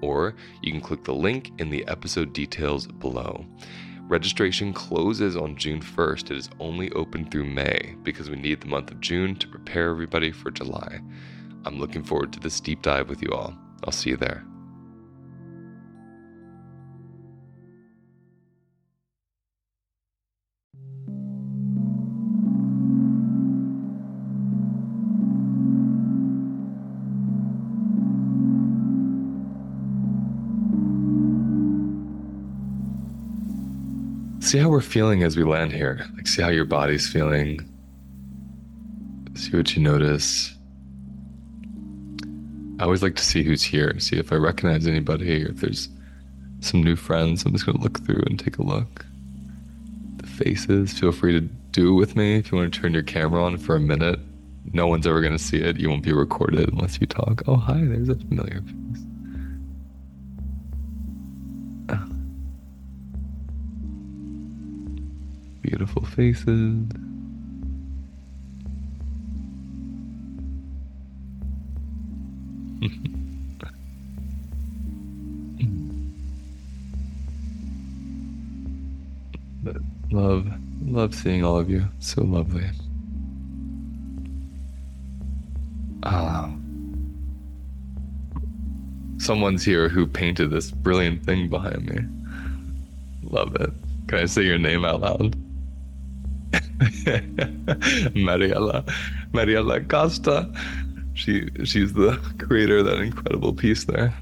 or you can click the link in the episode details below. Registration closes on June 1st. It is only open through May because we need the month of June to prepare everybody for July. I'm looking forward to this deep dive with you all. I'll see you there. See how we're feeling as we land here. Like, see how your body's feeling. See what you notice. I always like to see who's here, see if I recognize anybody or if there's some new friends. I'm just going to look through and take a look. The faces, feel free to do with me if you want to turn your camera on for a minute. No one's ever going to see it. You won't be recorded unless you talk. Oh, hi, there's a familiar face. Beautiful faces. love, love seeing all of you. So lovely. Ah. Someone's here who painted this brilliant thing behind me. Love it. Can I say your name out loud? Mariella, Mariella Costa. She she's the creator of that incredible piece there.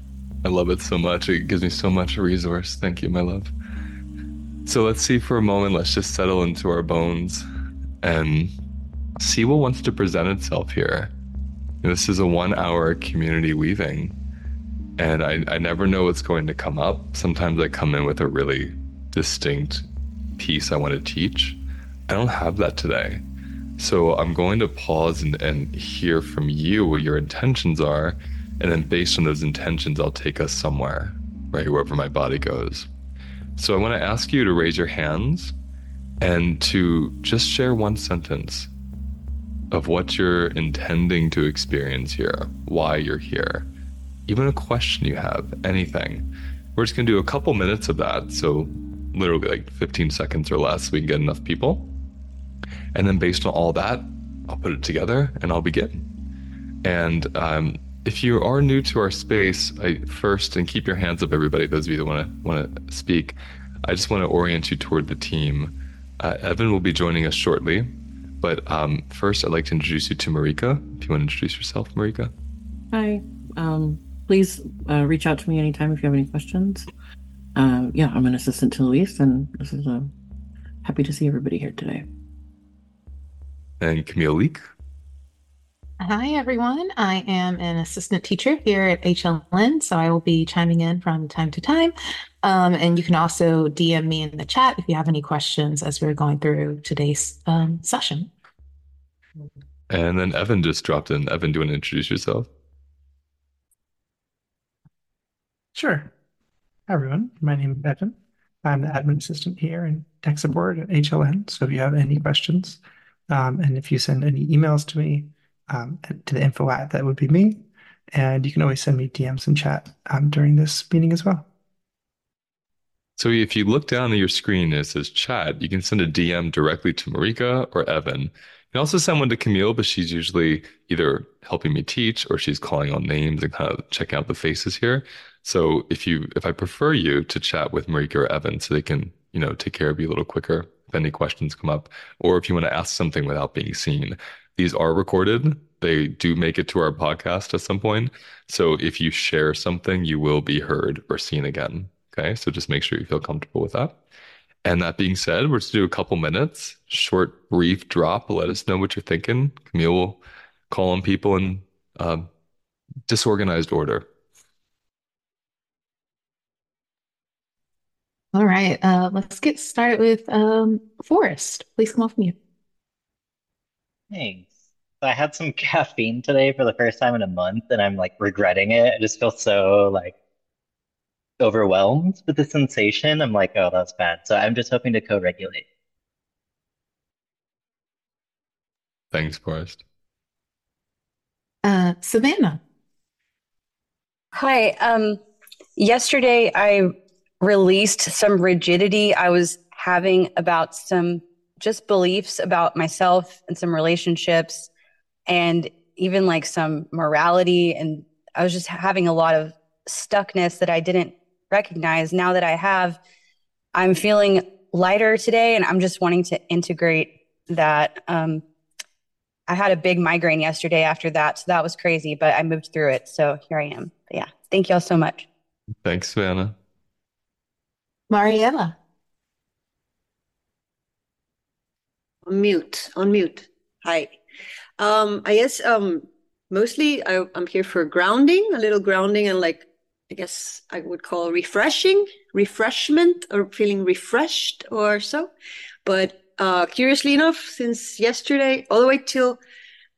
I love it so much. It gives me so much resource. Thank you, my love. So let's see for a moment. Let's just settle into our bones and see what wants to present itself here. This is a one-hour community weaving, and I, I never know what's going to come up. Sometimes I come in with a really distinct piece I want to teach I don't have that today. So I'm going to pause and, and hear from you what your intentions are. And then based on those intentions, I'll take us somewhere, right? Wherever my body goes. So I want to ask you to raise your hands and to just share one sentence of what you're intending to experience here, why you're here, even a question you have, anything. We're just going to do a couple minutes of that. So literally like 15 seconds or less, we can get enough people. And then based on all that, I'll put it together and I'll begin. And um, if you are new to our space, I first and keep your hands up, everybody. Those of you that want to want to speak, I just want to orient you toward the team. Uh, Evan will be joining us shortly, but um, first, I'd like to introduce you to Marika. If you want to introduce yourself, Marika. Hi. Um, please uh, reach out to me anytime if you have any questions. Uh, yeah, I'm an assistant to Luis, and this is uh, happy to see everybody here today. And Camille Leek. Hi, everyone. I am an assistant teacher here at HLN, so I will be chiming in from time to time. Um, and you can also DM me in the chat if you have any questions as we're going through today's um, session. And then Evan just dropped in. Evan, do you want to introduce yourself? Sure. Hi, everyone. My name is Evan. I'm the admin assistant here in tech support at HLN. So if you have any questions, um, and if you send any emails to me, um, to the info at that would be me. And you can always send me DMs and chat um, during this meeting as well. So if you look down at your screen it says chat, you can send a DM directly to Marika or Evan. You can also send one to Camille, but she's usually either helping me teach or she's calling on names and kind of checking out the faces here. So if you if I prefer you to chat with Marika or Evan so they can, you know, take care of you a little quicker if any questions come up, or if you want to ask something without being seen, these are recorded. They do make it to our podcast at some point. So if you share something, you will be heard or seen again. Okay. So just make sure you feel comfortable with that. And that being said, we're just do a couple minutes, short, brief drop. Let us know what you're thinking. Camille will call on people in uh, disorganized order. All right, uh, let's get started with um, Forrest. Please come off mute. Thanks. I had some caffeine today for the first time in a month, and I'm like regretting it. I just feel so like overwhelmed with the sensation. I'm like, oh, that's bad. So I'm just hoping to co-regulate. Thanks, Forrest. Uh, Savannah. Hi. Um, yesterday I released some rigidity I was having about some just beliefs about myself and some relationships and even like some morality. And I was just having a lot of stuckness that I didn't recognize. Now that I have, I'm feeling lighter today and I'm just wanting to integrate that. Um, I had a big migraine yesterday after that. So that was crazy, but I moved through it. So here I am. But yeah. Thank you all so much. Thanks, Savannah. Mariella. Mute, on mute. Hi. Um, I guess um, mostly I, I'm here for grounding, a little grounding and like, I guess I would call refreshing, refreshment or feeling refreshed or so. But uh, curiously enough, since yesterday, all the way till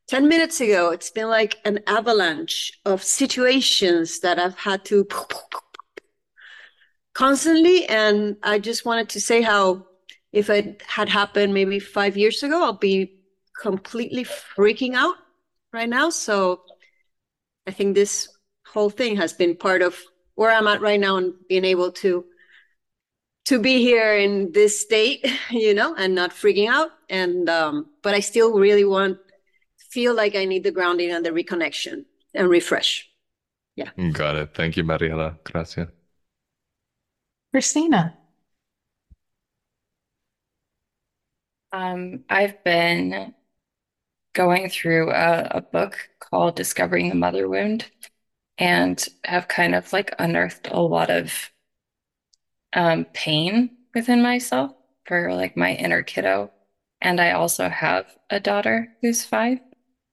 10 minutes ago, it's been like an avalanche of situations that I've had to constantly. And I just wanted to say how if it had happened maybe five years ago, I'll be completely freaking out right now. So I think this whole thing has been part of where I'm at right now and being able to to be here in this state, you know, and not freaking out. And um, but I still really want feel like I need the grounding and the reconnection and refresh. Yeah. Got it. Thank you, Mariella. Gracias. Christina. Um, I've been going through a, a book called Discovering the Mother Wound and have kind of like unearthed a lot of um, pain within myself for like my inner kiddo. And I also have a daughter who's five.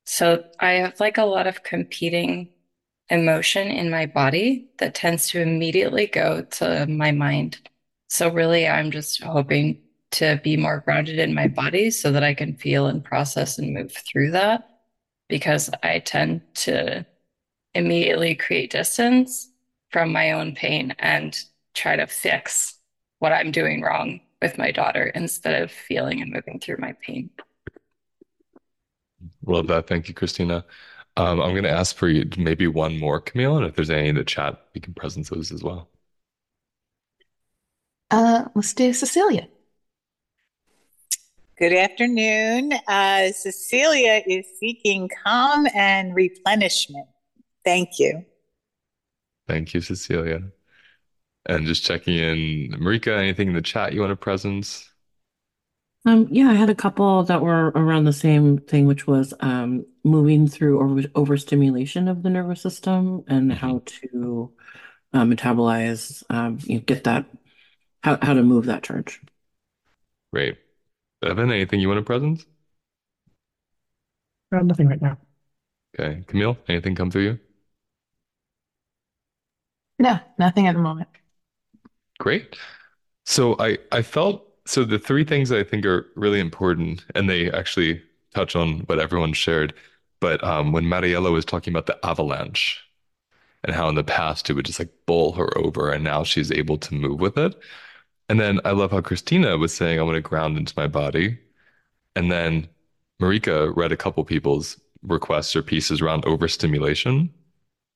So I have like a lot of competing emotion in my body that tends to immediately go to my mind. So really, I'm just hoping to be more grounded in my body so that I can feel and process and move through that because I tend to immediately create distance from my own pain and try to fix what I'm doing wrong with my daughter instead of feeling and moving through my pain. Love that. Thank you, Christina. Um, I'm going to ask for you maybe one more, Camille, and if there's any in the chat, we can present those as well. Uh, let's do Cecilia. Good afternoon. Uh, Cecilia is seeking calm and replenishment. Thank you. Thank you, Cecilia. And just checking in, Marika, anything in the chat you want to presence? Um, yeah, I had a couple that were around the same thing, which was um, moving through over overstimulation of the nervous system and Mm-hmm. how to uh, metabolize, um, you know, get that how how to move that charge. Great. Evan, anything you want to present? Uh, nothing right now. Okay. Camille, anything come through you? No, nothing at the moment. Great. So I I felt so the three things I think are really important, and they actually touch on what everyone shared. But um, when Mariella was talking about the avalanche and how in the past it would just like bowl her over, and now she's able to move with it. And then I love how Christina was saying, I want to ground into my body. And then Marika read a couple people's requests or pieces around overstimulation.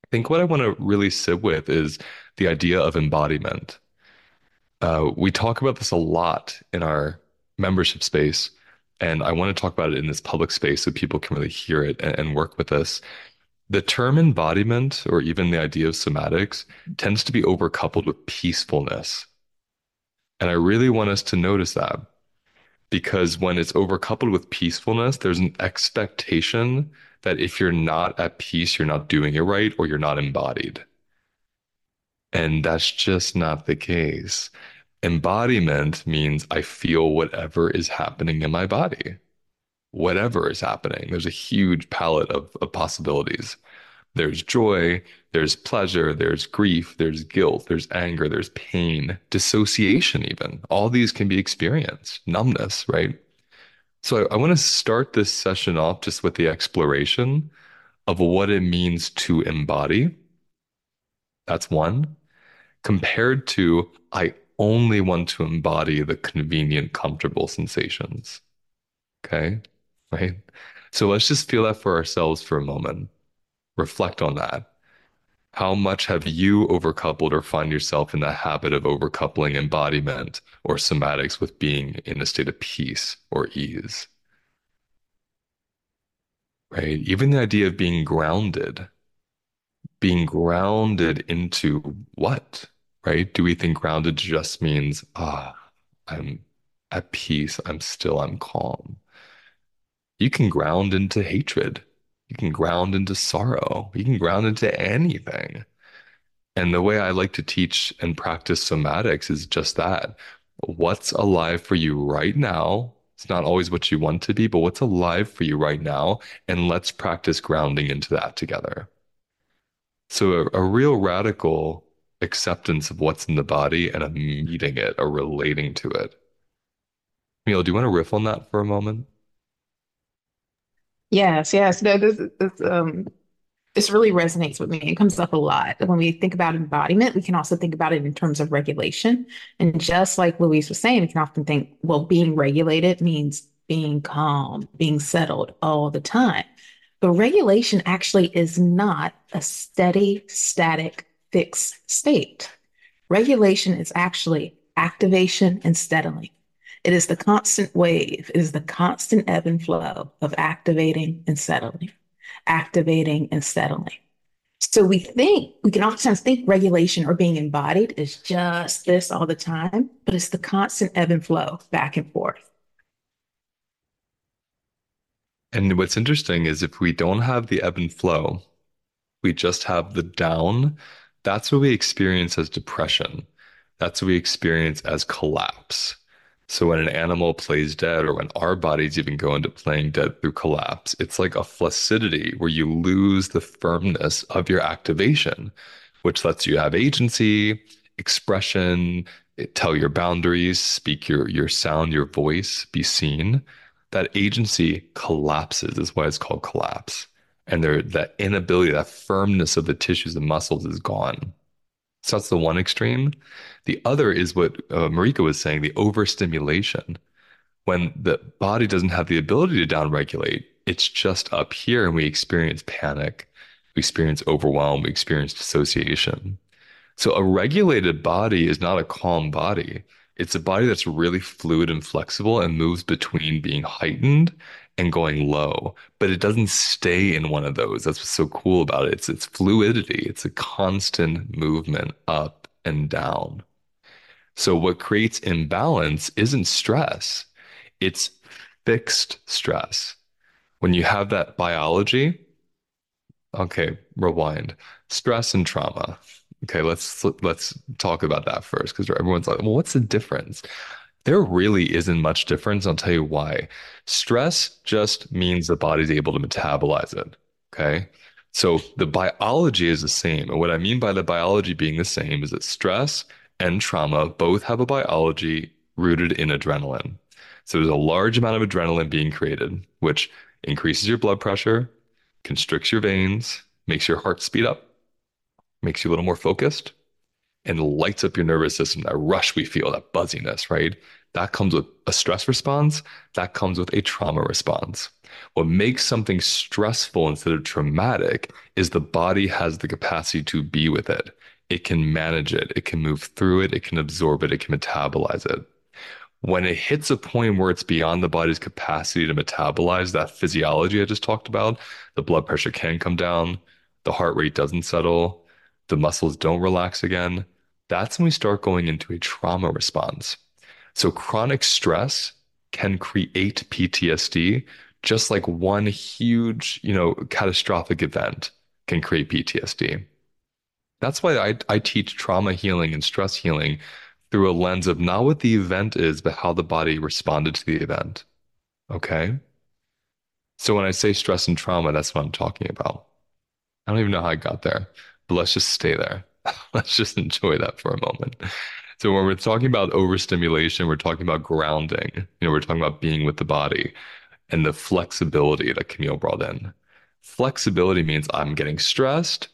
I think what I want to really sit with is the idea of embodiment. Uh, we talk about this a lot in our membership space, and I want to talk about it in this public space so people can really hear it and, and work with us. The term embodiment, or even the idea of somatics, tends to be overcoupled with peacefulness. And I really want us to notice that because when it's overcoupled with peacefulness, there's an expectation that if you're not at peace, you're not doing it right or you're not embodied. And that's just not the case. Embodiment means I feel whatever is happening in my body, whatever is happening. There's a huge palette of, of possibilities. There's joy, there's pleasure, there's grief, there's guilt, there's anger, there's pain, dissociation, even. All these can be experienced, numbness, right? So I, I want to start this session off just with the exploration of what it means to embody. That's one. Compared to, I only want to embody the convenient, comfortable sensations. Okay. Right. So let's just feel that for ourselves for a moment reflect on that. How much have you overcoupled or find yourself in the habit of overcoupling embodiment or somatics with being in a state of peace or ease? Right? Even the idea of being grounded, being grounded into what? Right? Do we think grounded just means, ah, I'm at peace, I'm still, I'm calm? You can ground into hatred you can ground into sorrow. You can ground into anything. And the way I like to teach and practice somatics is just that. What's alive for you right now? It's not always what you want to be, but what's alive for you right now? And let's practice grounding into that together. So, a, a real radical acceptance of what's in the body and a meeting it or relating to it. Neil, do you want to riff on that for a moment? Yes, yes. No, this, this um this really resonates with me. It comes up a lot. When we think about embodiment, we can also think about it in terms of regulation. And just like Luis was saying, we can often think, well, being regulated means being calm, being settled all the time. But regulation actually is not a steady, static, fixed state. Regulation is actually activation and steadying. It is the constant wave, it is the constant ebb and flow of activating and settling, activating and settling. So we think, we can oftentimes think regulation or being embodied is just this all the time, but it's the constant ebb and flow back and forth. And what's interesting is if we don't have the ebb and flow, we just have the down, that's what we experience as depression. That's what we experience as collapse. So when an animal plays dead, or when our bodies even go into playing dead through collapse, it's like a flaccidity where you lose the firmness of your activation, which lets you have agency, expression, tell your boundaries, speak your your sound, your voice, be seen. That agency collapses is why it's called collapse. And there that inability, that firmness of the tissues the muscles is gone. So that's the one extreme. The other is what uh, Marika was saying, the overstimulation. When the body doesn't have the ability to downregulate, it's just up here and we experience panic, we experience overwhelm, we experience dissociation. So a regulated body is not a calm body. It's a body that's really fluid and flexible and moves between being heightened and going low, but it doesn't stay in one of those. That's what's so cool about it. It's it's fluidity. It's a constant movement up and down. So what creates imbalance isn't stress. It's fixed stress. When you have that biology, okay, rewind. Stress and trauma. Okay, let's let's talk about that first because everyone's like, well, what's the difference? There really isn't much difference. I'll tell you why. Stress just means the body's able to metabolize it. Okay. So the biology is the same. And what I mean by the biology being the same is that stress and trauma both have a biology rooted in adrenaline. So there's a large amount of adrenaline being created, which increases your blood pressure, constricts your veins, makes your heart speed up, makes you a little more focused, and lights up your nervous system. That rush we feel, that buzziness, right? That comes with a stress response, that comes with a trauma response. What makes something stressful instead of traumatic is the body has the capacity to be with it. It can manage it, it can move through it, it can absorb it, it can metabolize it. When it hits a point where it's beyond the body's capacity to metabolize that physiology I just talked about, the blood pressure can come down, the heart rate doesn't settle, the muscles don't relax again. That's when we start going into a trauma response. So chronic stress can create PTSD just like one huge, you know, catastrophic event can create PTSD. That's why I, I teach trauma healing and stress healing through a lens of not what the event is, but how the body responded to the event. Okay. So when I say stress and trauma, that's what I'm talking about. I don't even know how I got there, but let's just stay there. let's just enjoy that for a moment. So when we're talking about overstimulation, we're talking about grounding. You know, we're talking about being with the body and the flexibility that Camille brought in. Flexibility means I'm getting stressed,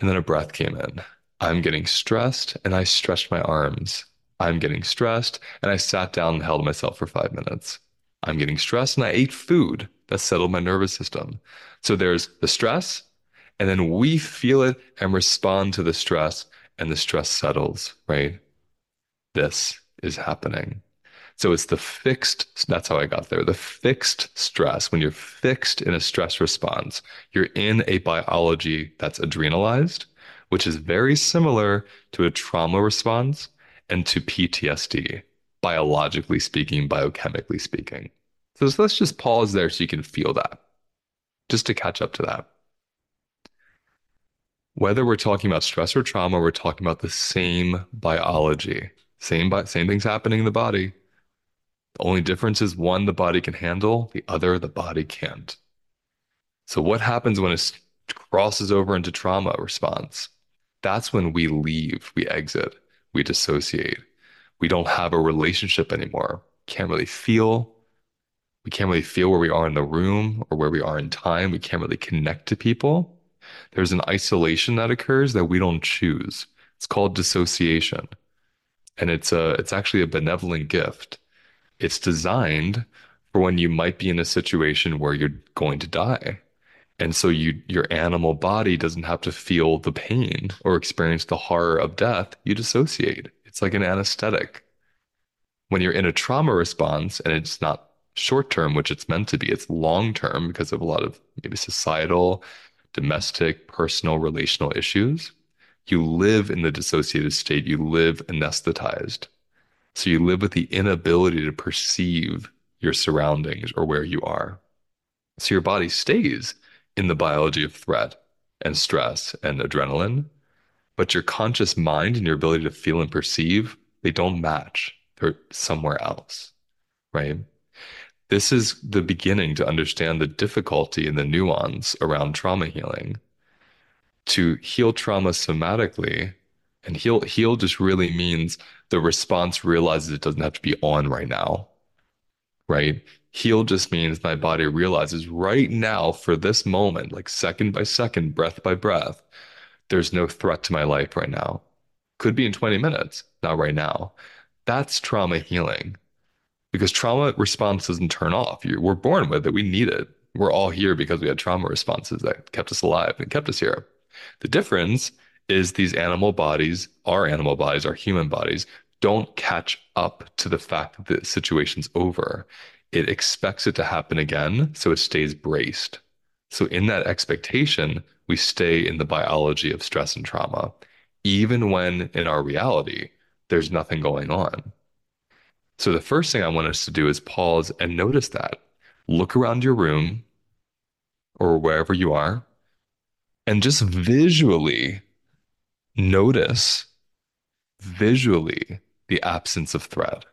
and then a breath came in. I'm getting stressed, and I stretched my arms. I'm getting stressed, and I sat down and held myself for five minutes. I'm getting stressed, and I ate food that settled my nervous system. So there's the stress, and then we feel it and respond to the stress, and the stress settles, right? This is happening. So it's the fixed, that's how I got there. The fixed stress, when you're fixed in a stress response, you're in a biology that's adrenalized, which is very similar to a trauma response and to PTSD, biologically speaking, biochemically speaking. So let's just pause there so you can feel that, just to catch up to that. Whether we're talking about stress or trauma, we're talking about the same biology, same, same things happening in the body the only difference is one the body can handle, the other the body can't. So, what happens when it crosses over into trauma response? That's when we leave, we exit, we dissociate. We don't have a relationship anymore. Can't really feel. We can't really feel where we are in the room or where we are in time. We can't really connect to people. There's an isolation that occurs that we don't choose. It's called dissociation. And it's a it's actually a benevolent gift it's designed for when you might be in a situation where you're going to die. And so you your animal body doesn't have to feel the pain or experience the horror of death. You dissociate. It's like an anesthetic. When you're in a trauma response and it's not short term, which it's meant to be, it's long term because of a lot of maybe societal, domestic, personal, relational issues. You live in the dissociated state, you live anesthetized. So you live with the inability to perceive your surroundings or where you are. So your body stays in the biology of threat and stress and adrenaline, but your conscious mind and your ability to feel and perceive, they don't match. They're somewhere else, right? This is the beginning to understand the difficulty and the nuance around trauma healing. To heal trauma somatically, and heal heal just really means the response realizes it doesn't have to be on right now. Right? Heal just means my body realizes right now for this moment, like second by second, breath by breath, there's no threat to my life right now. Could be in 20 minutes, not right now. That's trauma healing. Because trauma response doesn't turn off. You, we're born with it. We need it. We're all here because we had trauma responses that kept us alive and kept us here. The difference is these animal bodies, our animal bodies, our human bodies, don't catch up to the fact that the situation's over. It expects it to happen again, so it stays braced. So, in that expectation, we stay in the biology of stress and trauma, even when in our reality, there's nothing going on. So, the first thing I want us to do is pause and notice that. Look around your room or wherever you are, and just visually Notice visually the absence of threat.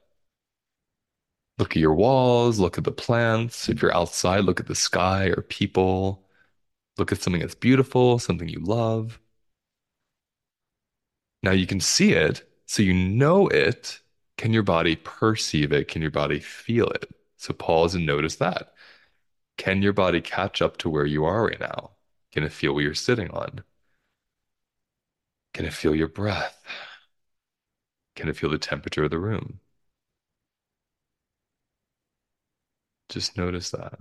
Look at your walls, look at the plants. If you're outside, look at the sky or people. Look at something that's beautiful, something you love. Now you can see it, so you know it. Can your body perceive it? Can your body feel it? So pause and notice that. Can your body catch up to where you are right now? Can it feel what you're sitting on? Can it feel your breath? Can it feel the temperature of the room? Just notice that.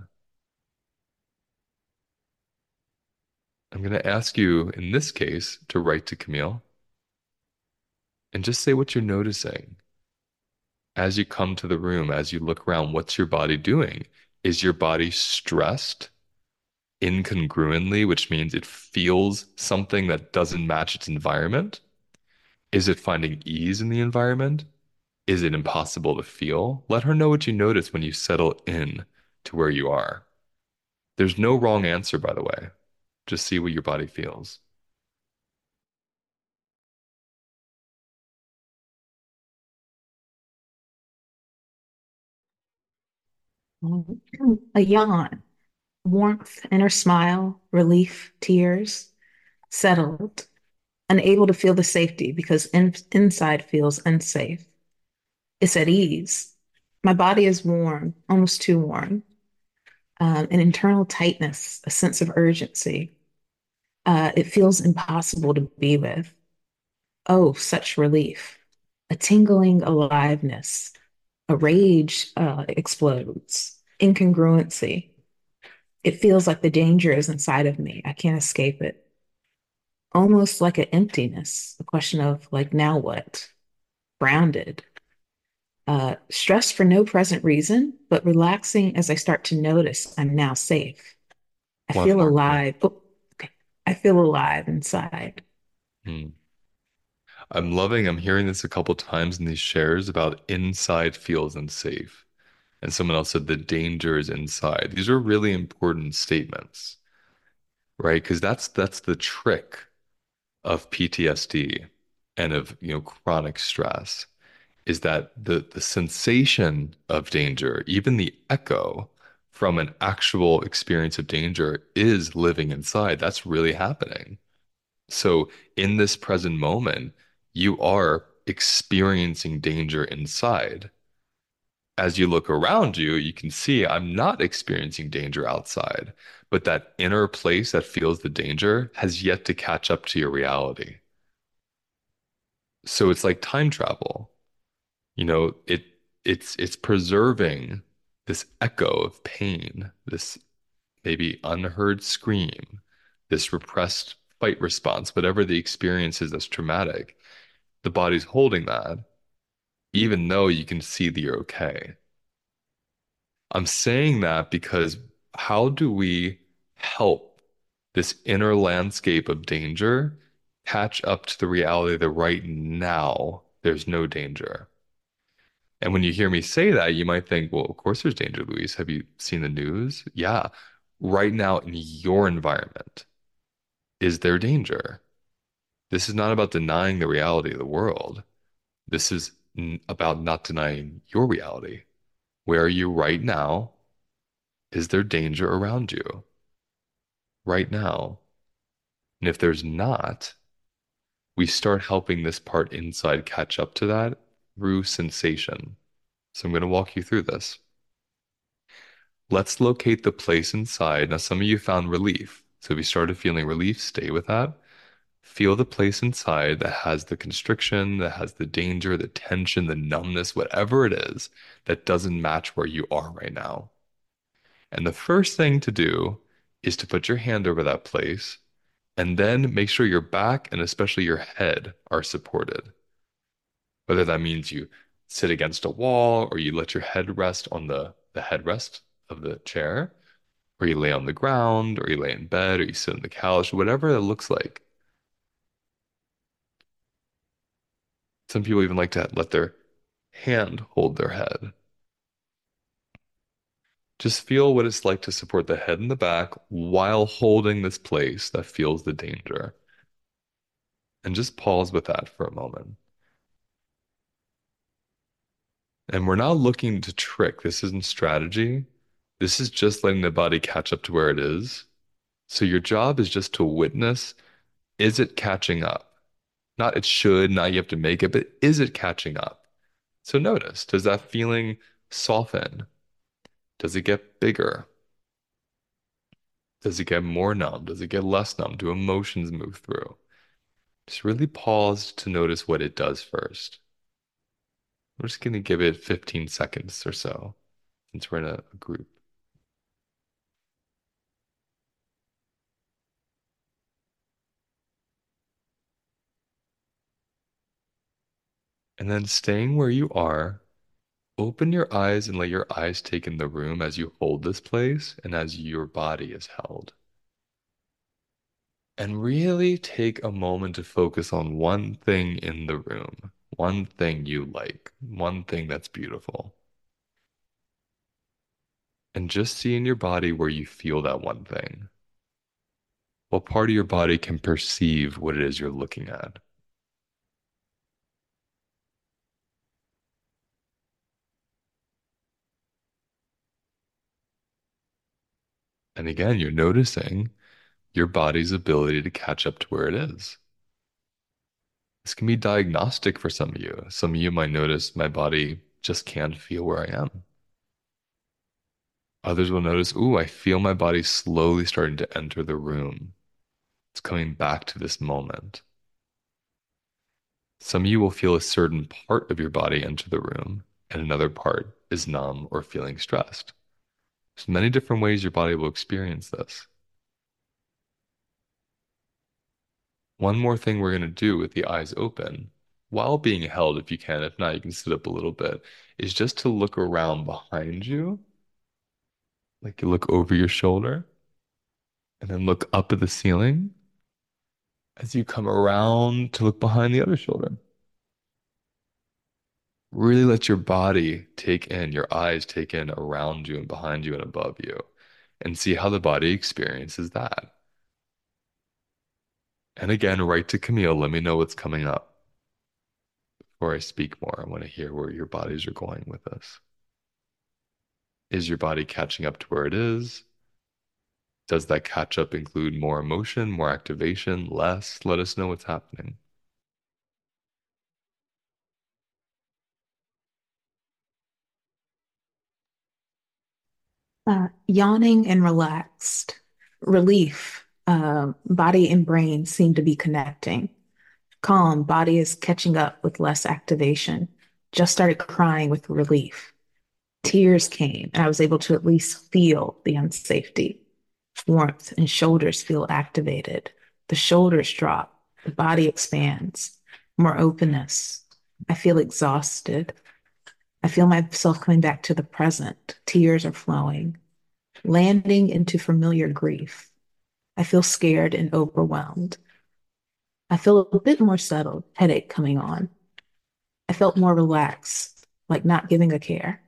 I'm going to ask you, in this case, to write to Camille and just say what you're noticing. As you come to the room, as you look around, what's your body doing? Is your body stressed incongruently, which means it feels something that doesn't match its environment? Is it finding ease in the environment? Is it impossible to feel? Let her know what you notice when you settle in to where you are. There's no wrong answer, by the way. Just see what your body feels. A yawn, warmth in her smile, relief, tears, settled, unable to feel the safety because in, inside feels unsafe. It's at ease. My body is warm, almost too warm. Um, an internal tightness, a sense of urgency. Uh, it feels impossible to be with. Oh, such relief. A tingling aliveness. A rage uh, explodes. Incongruency. It feels like the danger is inside of me. I can't escape it. Almost like an emptiness, a question of like, now what? Grounded. Uh, stressed for no present reason, but relaxing as I start to notice I'm now safe. I One feel alive. Oh, okay. I feel alive inside. Hmm. I'm loving, I'm hearing this a couple times in these shares about inside feels unsafe. And someone else said the danger is inside. These are really important statements, right? Because that's that's the trick of PTSD and of, you know, chronic stress is that the the sensation of danger, even the echo from an actual experience of danger is living inside. That's really happening. So in this present moment, you are experiencing danger inside. As you look around you, you can see I'm not experiencing danger outside, but that inner place that feels the danger has yet to catch up to your reality. So it's like time travel. You know, it it's it's preserving this echo of pain, this maybe unheard scream, this repressed fight response, whatever the experience is that's traumatic. The body's holding that, even though you can see that you're okay. I'm saying that because how do we help this inner landscape of danger catch up to the reality that right now there's no danger? And when you hear me say that, you might think, well, of course there's danger, Luis. Have you seen the news? Yeah. Right now in your environment, is there danger? This is not about denying the reality of the world. This is n- about not denying your reality. Where are you right now? Is there danger around you right now? And if there's not, we start helping this part inside catch up to that through sensation. So I'm going to walk you through this. Let's locate the place inside. Now, some of you found relief. So if you started feeling relief, stay with that. Feel the place inside that has the constriction, that has the danger, the tension, the numbness, whatever it is that doesn't match where you are right now. And the first thing to do is to put your hand over that place and then make sure your back and especially your head are supported. Whether that means you sit against a wall or you let your head rest on the, the headrest of the chair, or you lay on the ground, or you lay in bed, or you sit on the couch, whatever it looks like. Some people even like to let their hand hold their head. Just feel what it's like to support the head and the back while holding this place that feels the danger. And just pause with that for a moment. And we're not looking to trick. This isn't strategy. This is just letting the body catch up to where it is. So your job is just to witness is it catching up? Not it should, not you have to make it, but is it catching up? So notice, does that feeling soften? Does it get bigger? Does it get more numb? Does it get less numb? Do emotions move through? Just really pause to notice what it does first. We're just going to give it 15 seconds or so since we're in a, a group. And then staying where you are, open your eyes and let your eyes take in the room as you hold this place and as your body is held. And really take a moment to focus on one thing in the room, one thing you like, one thing that's beautiful. And just see in your body where you feel that one thing. What part of your body can perceive what it is you're looking at? And again, you're noticing your body's ability to catch up to where it is. This can be diagnostic for some of you. Some of you might notice my body just can't feel where I am. Others will notice, ooh, I feel my body slowly starting to enter the room. It's coming back to this moment. Some of you will feel a certain part of your body enter the room, and another part is numb or feeling stressed. Many different ways your body will experience this. One more thing we're going to do with the eyes open, while being held if you can, if not, you can sit up a little bit, is just to look around behind you. Like you look over your shoulder and then look up at the ceiling as you come around to look behind the other shoulder. Really let your body take in, your eyes take in around you and behind you and above you, and see how the body experiences that. And again, write to Camille. Let me know what's coming up. Before I speak more, I want to hear where your bodies are going with this. Is your body catching up to where it is? Does that catch up include more emotion, more activation, less? Let us know what's happening. Uh, yawning and relaxed, relief, uh, body and brain seem to be connecting. Calm, body is catching up with less activation. Just started crying with relief. Tears came, and I was able to at least feel the unsafety. Warmth and shoulders feel activated. The shoulders drop, the body expands, more openness. I feel exhausted. I feel myself coming back to the present. Tears are flowing, landing into familiar grief. I feel scared and overwhelmed. I feel a bit more settled, headache coming on. I felt more relaxed, like not giving a care.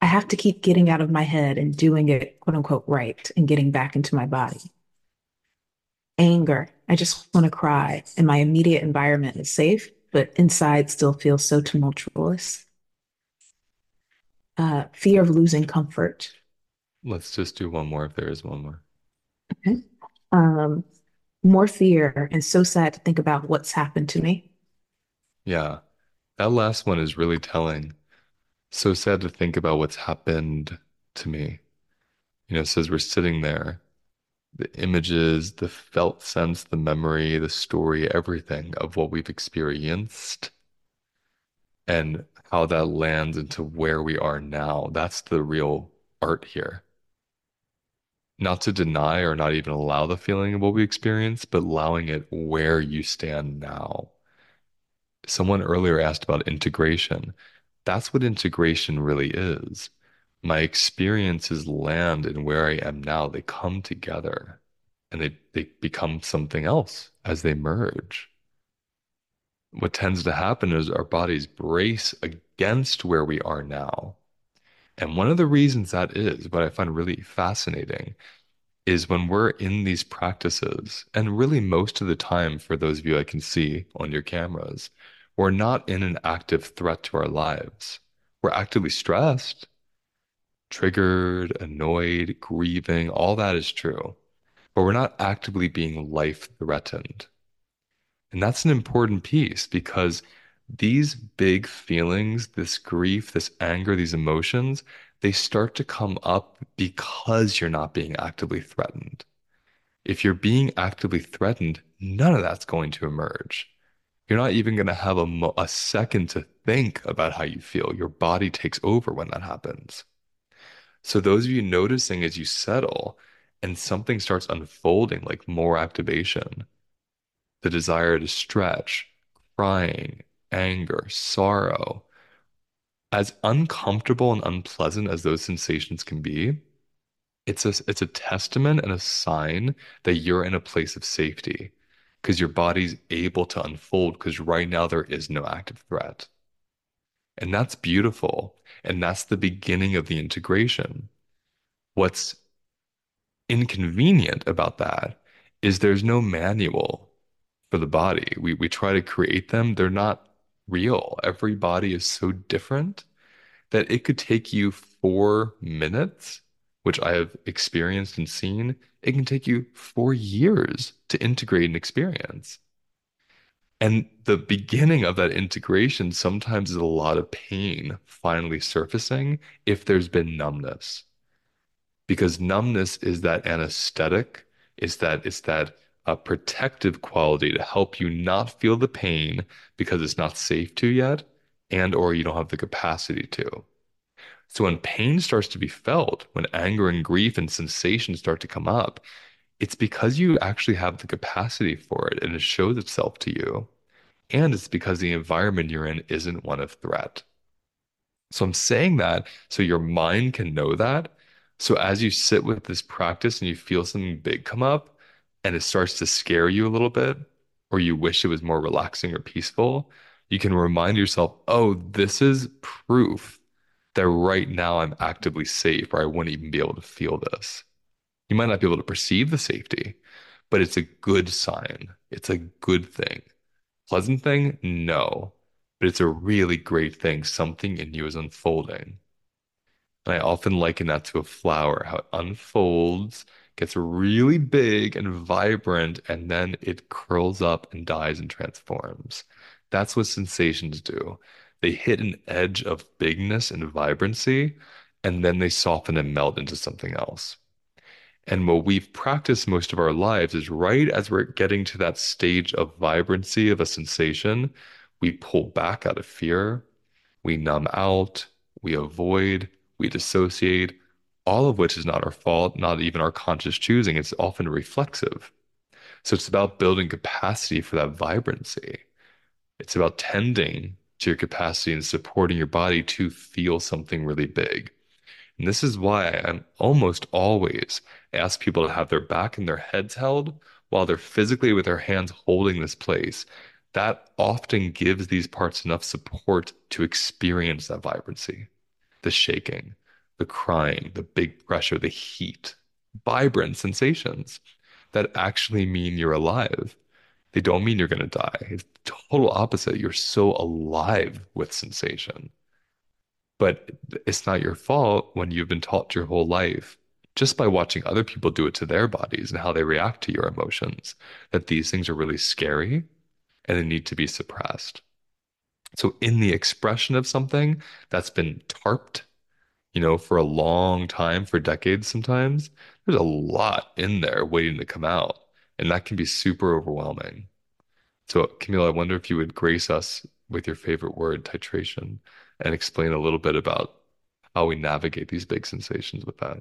I have to keep getting out of my head and doing it, quote unquote, right and getting back into my body. Anger. I just want to cry, and my immediate environment is safe, but inside still feels so tumultuous. Uh, fear of losing comfort. Let's just do one more if there is one more. Okay. Um, more fear, and so sad to think about what's happened to me. Yeah, that last one is really telling. So sad to think about what's happened to me. You know, it says we're sitting there, the images, the felt sense, the memory, the story, everything of what we've experienced and how that lands into where we are now. That's the real art here. Not to deny or not even allow the feeling of what we experience, but allowing it where you stand now. Someone earlier asked about integration. That's what integration really is. My experiences land in where I am now. They come together and they, they become something else as they merge. What tends to happen is our bodies brace against where we are now. And one of the reasons that is, what I find really fascinating, is when we're in these practices, and really most of the time, for those of you I can see on your cameras, we're not in an active threat to our lives. We're actively stressed, triggered, annoyed, grieving, all that is true, but we're not actively being life threatened. And that's an important piece because these big feelings, this grief, this anger, these emotions, they start to come up because you're not being actively threatened. If you're being actively threatened, none of that's going to emerge. You're not even going to have a, a second to think about how you feel. Your body takes over when that happens. So, those of you noticing as you settle and something starts unfolding, like more activation, the desire to stretch, crying, anger, sorrow, as uncomfortable and unpleasant as those sensations can be, it's a it's a testament and a sign that you're in a place of safety because your body's able to unfold because right now there is no active threat. And that's beautiful. And that's the beginning of the integration. What's inconvenient about that is there's no manual for the body. We we try to create them. They're not real. Every body is so different that it could take you four minutes, which I have experienced and seen. It can take you four years to integrate an experience. And the beginning of that integration sometimes is a lot of pain finally surfacing if there's been numbness. Because numbness is that anesthetic, it's that it's that a protective quality to help you not feel the pain because it's not safe to yet and or you don't have the capacity to. So when pain starts to be felt, when anger and grief and sensation start to come up, it's because you actually have the capacity for it and it shows itself to you. And it's because the environment you're in isn't one of threat. So I'm saying that so your mind can know that. So as you sit with this practice and you feel something big come up, and it starts to scare you a little bit, or you wish it was more relaxing or peaceful, you can remind yourself, oh, this is proof that right now I'm actively safe, or I wouldn't even be able to feel this. You might not be able to perceive the safety, but it's a good sign. It's a good thing. Pleasant thing? No. But it's a really great thing. Something in you is unfolding. And I often liken that to a flower, how it unfolds gets really big and vibrant, and then it curls up and dies and transforms. That's what sensations do. They hit an edge of bigness and vibrancy, and then they soften and melt into something else. And what we've practiced most of our lives is right as we're getting to that stage of vibrancy of a sensation, we pull back out of fear, we numb out, we avoid, we dissociate, all of which is not our fault, not even our conscious choosing. It's often reflexive. So it's about building capacity for that vibrancy. It's about tending to your capacity and supporting your body to feel something really big. And this is why I'm almost always ask people to have their back and their heads held while they're physically with their hands holding this place. That often gives these parts enough support to experience that vibrancy, the shaking, the crying, the big pressure, the heat, vibrant sensations that actually mean you're alive. They don't mean you're going to die. It's total opposite. You're so alive with sensation. But it's not your fault when you've been taught your whole life just by watching other people do it to their bodies and how they react to your emotions that these things are really scary and they need to be suppressed. So, in the expression of something that's been tarped you know, for a long time, for decades sometimes, there's a lot in there waiting to come out. And that can be super overwhelming. So, Camille, I wonder if you would grace us with your favorite word, titration, and explain a little bit about how we navigate these big sensations with that.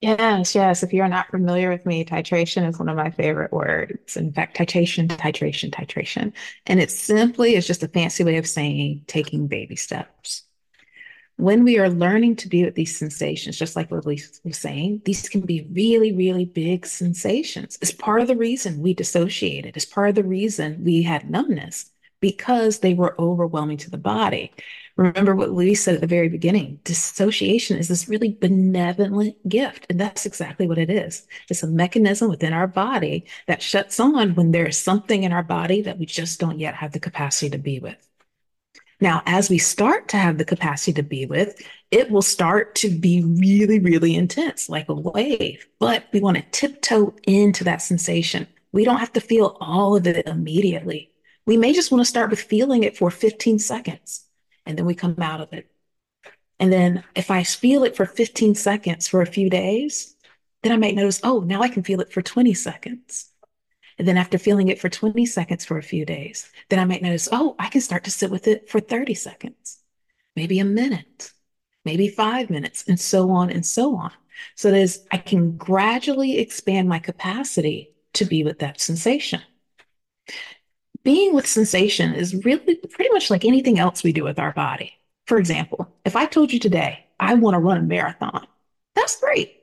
Yes, yes. If you're not familiar with me, titration is one of my favorite words. In fact, titration, titration, titration. And it simply is just a fancy way of saying taking baby steps when we are learning to be with these sensations, just like we was saying, these can be really, really big sensations. It's part of the reason we dissociated. It's part of the reason we had numbness because they were overwhelming to the body. Remember what Luis said at the very beginning dissociation is this really benevolent gift. And that's exactly what it is. It's a mechanism within our body that shuts on when there's something in our body that we just don't yet have the capacity to be with. Now, as we start to have the capacity to be with, it will start to be really, really intense, like a wave. But we want to tiptoe into that sensation. We don't have to feel all of it immediately. We may just want to start with feeling it for 15 seconds and then we come out of it. And then if I feel it for 15 seconds for a few days, then I might notice, oh, now I can feel it for 20 seconds. And then after feeling it for 20 seconds for a few days, then I might notice, oh, I can start to sit with it for 30 seconds, maybe a minute, maybe five minutes, and so on and so on. So there's, I can gradually expand my capacity to be with that sensation being with sensation is really pretty much like anything else we do with our body. For example, if I told you today, I want to run a marathon, that's great.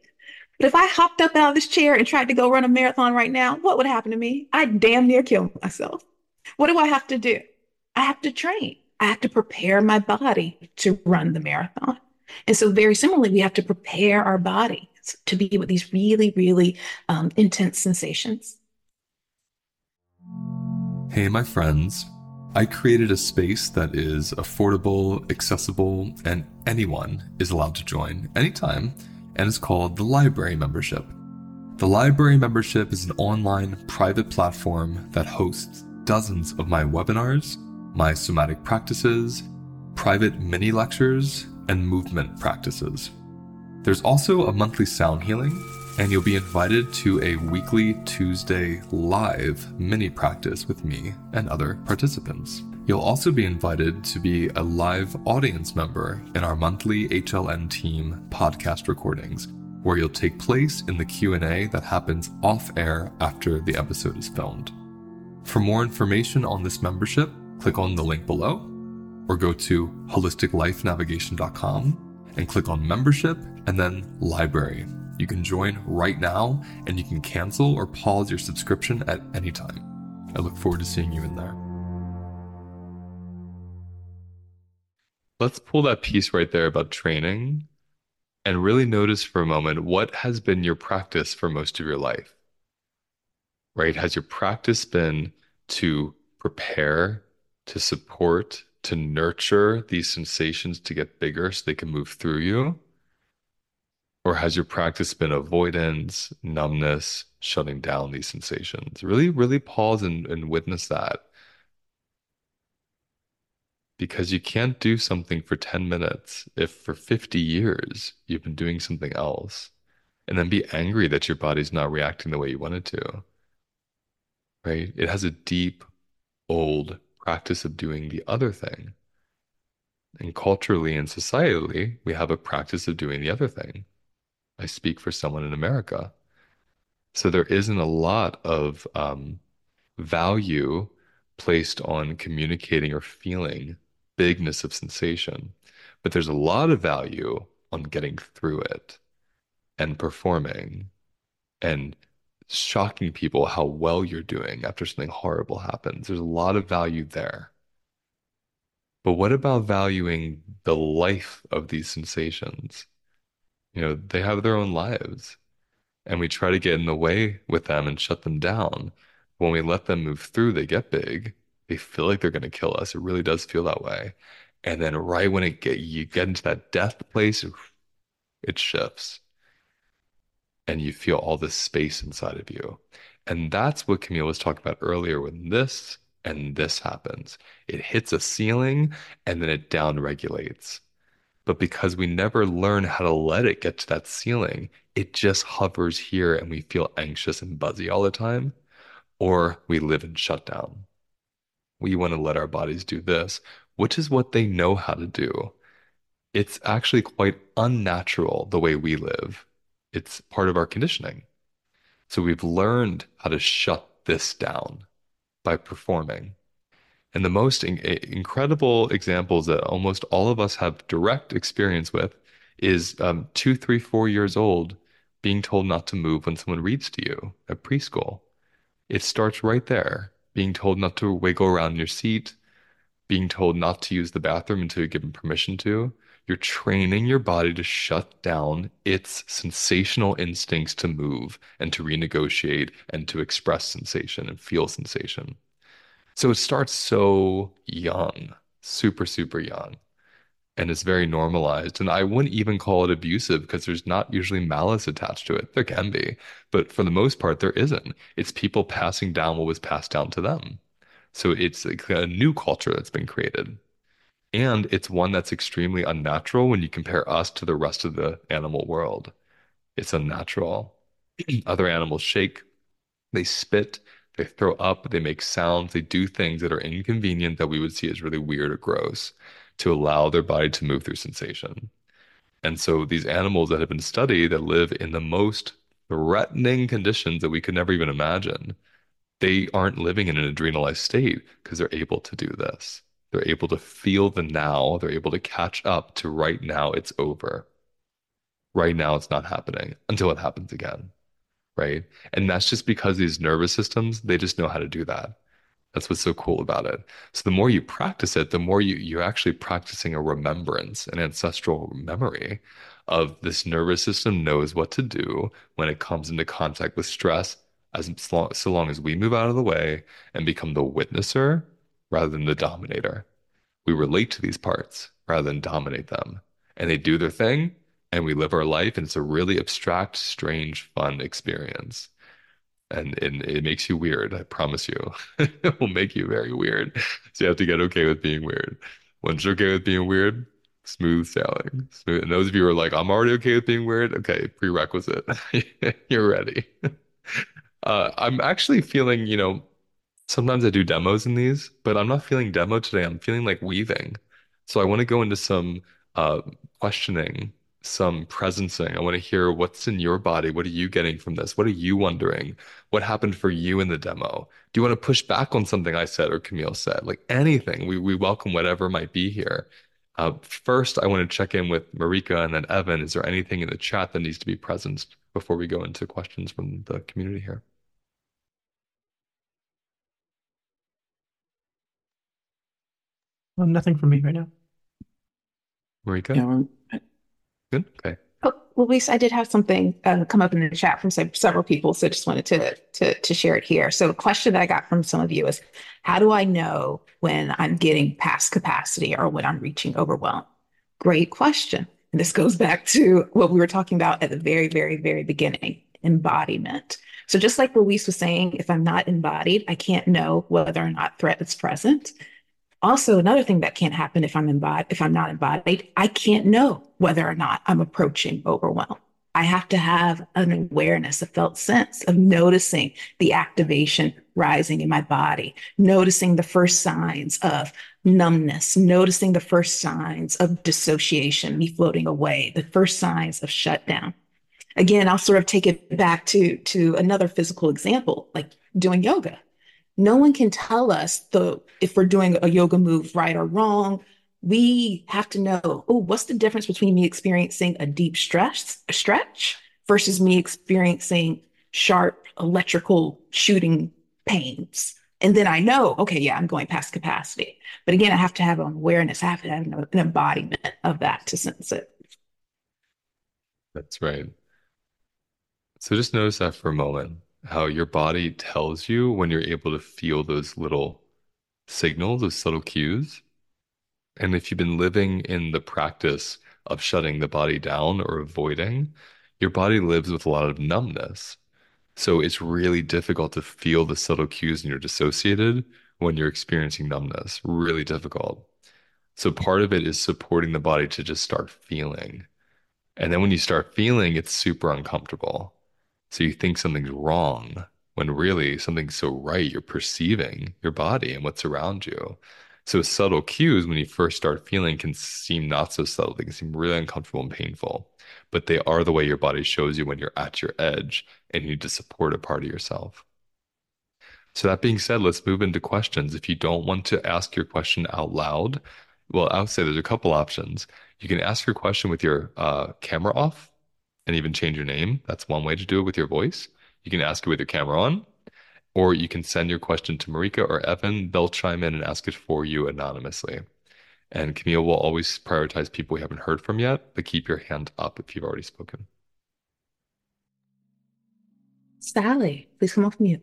But if I hopped up out of this chair and tried to go run a marathon right now, what would happen to me? I'd damn near kill myself. What do I have to do? I have to train. I have to prepare my body to run the marathon. And so, very similarly, we have to prepare our body to be with these really, really um, intense sensations. Hey, my friends. I created a space that is affordable, accessible, and anyone is allowed to join anytime, and it's called the Library Membership. The Library Membership is an online private platform that hosts dozens of my webinars, my somatic practices, private mini lectures, and movement practices. There's also a monthly sound healing and you'll be invited to a weekly Tuesday live mini practice with me and other participants. You'll also be invited to be a live audience member in our monthly HLN team podcast recordings, where you'll take place in the Q&A that happens off air after the episode is filmed. For more information on this membership, click on the link below or go to holisticlifenavigation.com and click on membership and then library you can join right now and you can cancel or pause your subscription at any time. I look forward to seeing you in there. Let's pull that piece right there about training and really notice for a moment what has been your practice for most of your life. Right? Has your practice been to prepare, to support, to nurture these sensations to get bigger so they can move through you? Or has your practice been avoidance, numbness, shutting down these sensations? Really, really pause and, and witness that. Because you can't do something for 10 minutes if for 50 years you've been doing something else and then be angry that your body's not reacting the way you want it to. Right? It has a deep, old practice of doing the other thing. And culturally and societally, we have a practice of doing the other thing. I speak for someone in America. So there isn't a lot of um, value placed on communicating or feeling bigness of sensation, but there's a lot of value on getting through it and performing and shocking people how well you're doing after something horrible happens. There's a lot of value there. But what about valuing the life of these sensations? You know, they have their own lives. And we try to get in the way with them and shut them down. When we let them move through, they get big. They feel like they're going to kill us. It really does feel that way. And then right when it get you get into that death place, it shifts. And you feel all this space inside of you. And that's what Camille was talking about earlier when this and this happens. It hits a ceiling and then it down regulates. But because we never learn how to let it get to that ceiling, it just hovers here and we feel anxious and buzzy all the time, or we live in shutdown. We want to let our bodies do this, which is what they know how to do. It's actually quite unnatural the way we live. It's part of our conditioning. So we've learned how to shut this down by performing. And the most in- incredible examples that almost all of us have direct experience with is um, two, three, four years old being told not to move when someone reads to you at preschool. It starts right there, being told not to wiggle around your seat, being told not to use the bathroom until you're given permission to. You're training your body to shut down its sensational instincts to move and to renegotiate and to express sensation and feel sensation. So it starts so young, super, super young. And it's very normalized. And I wouldn't even call it abusive because there's not usually malice attached to it. There can be, but for the most part, there isn't. It's people passing down what was passed down to them. So it's like a new culture that's been created. And it's one that's extremely unnatural when you compare us to the rest of the animal world. It's unnatural. Other animals shake, they spit, they throw up, they make sounds, they do things that are inconvenient that we would see as really weird or gross to allow their body to move through sensation. And so these animals that have been studied that live in the most threatening conditions that we could never even imagine, they aren't living in an adrenalized state because they're able to do this. They're able to feel the now. They're able to catch up to right now, it's over. Right now, it's not happening until it happens again. Right. And that's just because these nervous systems, they just know how to do that. That's what's so cool about it. So the more you practice it, the more you, you're actually practicing a remembrance, an ancestral memory of this nervous system knows what to do when it comes into contact with stress, as long, so long as we move out of the way and become the witnesser rather than the dominator. We relate to these parts rather than dominate them. And they do their thing, and we live our life, and it's a really abstract, strange, fun experience. And, and it makes you weird, I promise you. it will make you very weird. So you have to get okay with being weird. Once you're okay with being weird, smooth sailing. Smooth. And those of you who are like, I'm already okay with being weird, okay, prerequisite. You're ready. Uh, I'm actually feeling, you know, sometimes I do demos in these, but I'm not feeling demo today. I'm feeling like weaving. So I want to go into some uh, questioning, some presencing. I want to hear what's in your body. What are you getting from this? What are you wondering? What happened for you in the demo? Do you want to push back on something I said or Camille said? Like anything. We we welcome whatever might be here. Uh, first, I want to check in with Marika and then Evan. Is there anything in the chat that needs to be present before we go into questions from the community here? Well, nothing from me right now. Marika? Yeah, Good. Okay. Oh, Luis, I did have something uh, come up in the chat from several people, so just wanted to, to to share it here. So, a question that I got from some of you is, how do I know when I'm getting past capacity or when I'm reaching overwhelm? Great question. And this goes back to what we were talking about at the very, very, very beginning: embodiment. So, just like Luis was saying, if I'm not embodied, I can't know whether or not threat is present. Also, another thing that can't happen if I'm embodied, if I'm not embodied, I can't know whether or not I'm approaching overwhelm. I have to have an awareness, a felt sense of noticing the activation rising in my body, noticing the first signs of numbness, noticing the first signs of dissociation, me floating away, the first signs of shutdown. Again, I'll sort of take it back to, to another physical example, like doing yoga no one can tell us the if we're doing a yoga move right or wrong. We have to know oh what's the difference between me experiencing a deep stress a stretch versus me experiencing sharp electrical shooting pains? And then i know okay yeah i'm going past capacity. But again i have to have an awareness. I have to have an embodiment of that to sense it. That's right. So just notice that for a moment, how your body tells you when you're able to feel those little signals, those subtle cues. And if you've been living in the practice of shutting the body down or avoiding, your body lives with a lot of numbness. So it's really difficult to feel the subtle cues and you're dissociated when you're experiencing numbness. Really difficult. So part of it is supporting the body to just start feeling. And then when you start feeling, it's super uncomfortable. So you think something's wrong when really something's so right. You're perceiving your body and what's around you. So subtle cues when you first start feeling can seem not so subtle. They can seem really uncomfortable and painful, but they are the way your body shows you when you're at your edge and you need to support a part of yourself. So that being said, let's move into questions. If you don't want to ask your question out loud, well, I would say there's a couple options. You can ask your question with your uh, camera off and even change your name. That's one way to do it with your voice. You can ask it with your camera on, or you can send your question to Marika or Evan. They'll chime in and ask it for you anonymously. And Camille will always prioritize people we haven't heard from yet, but keep your hand up if you've already spoken. Sally, please come off mute.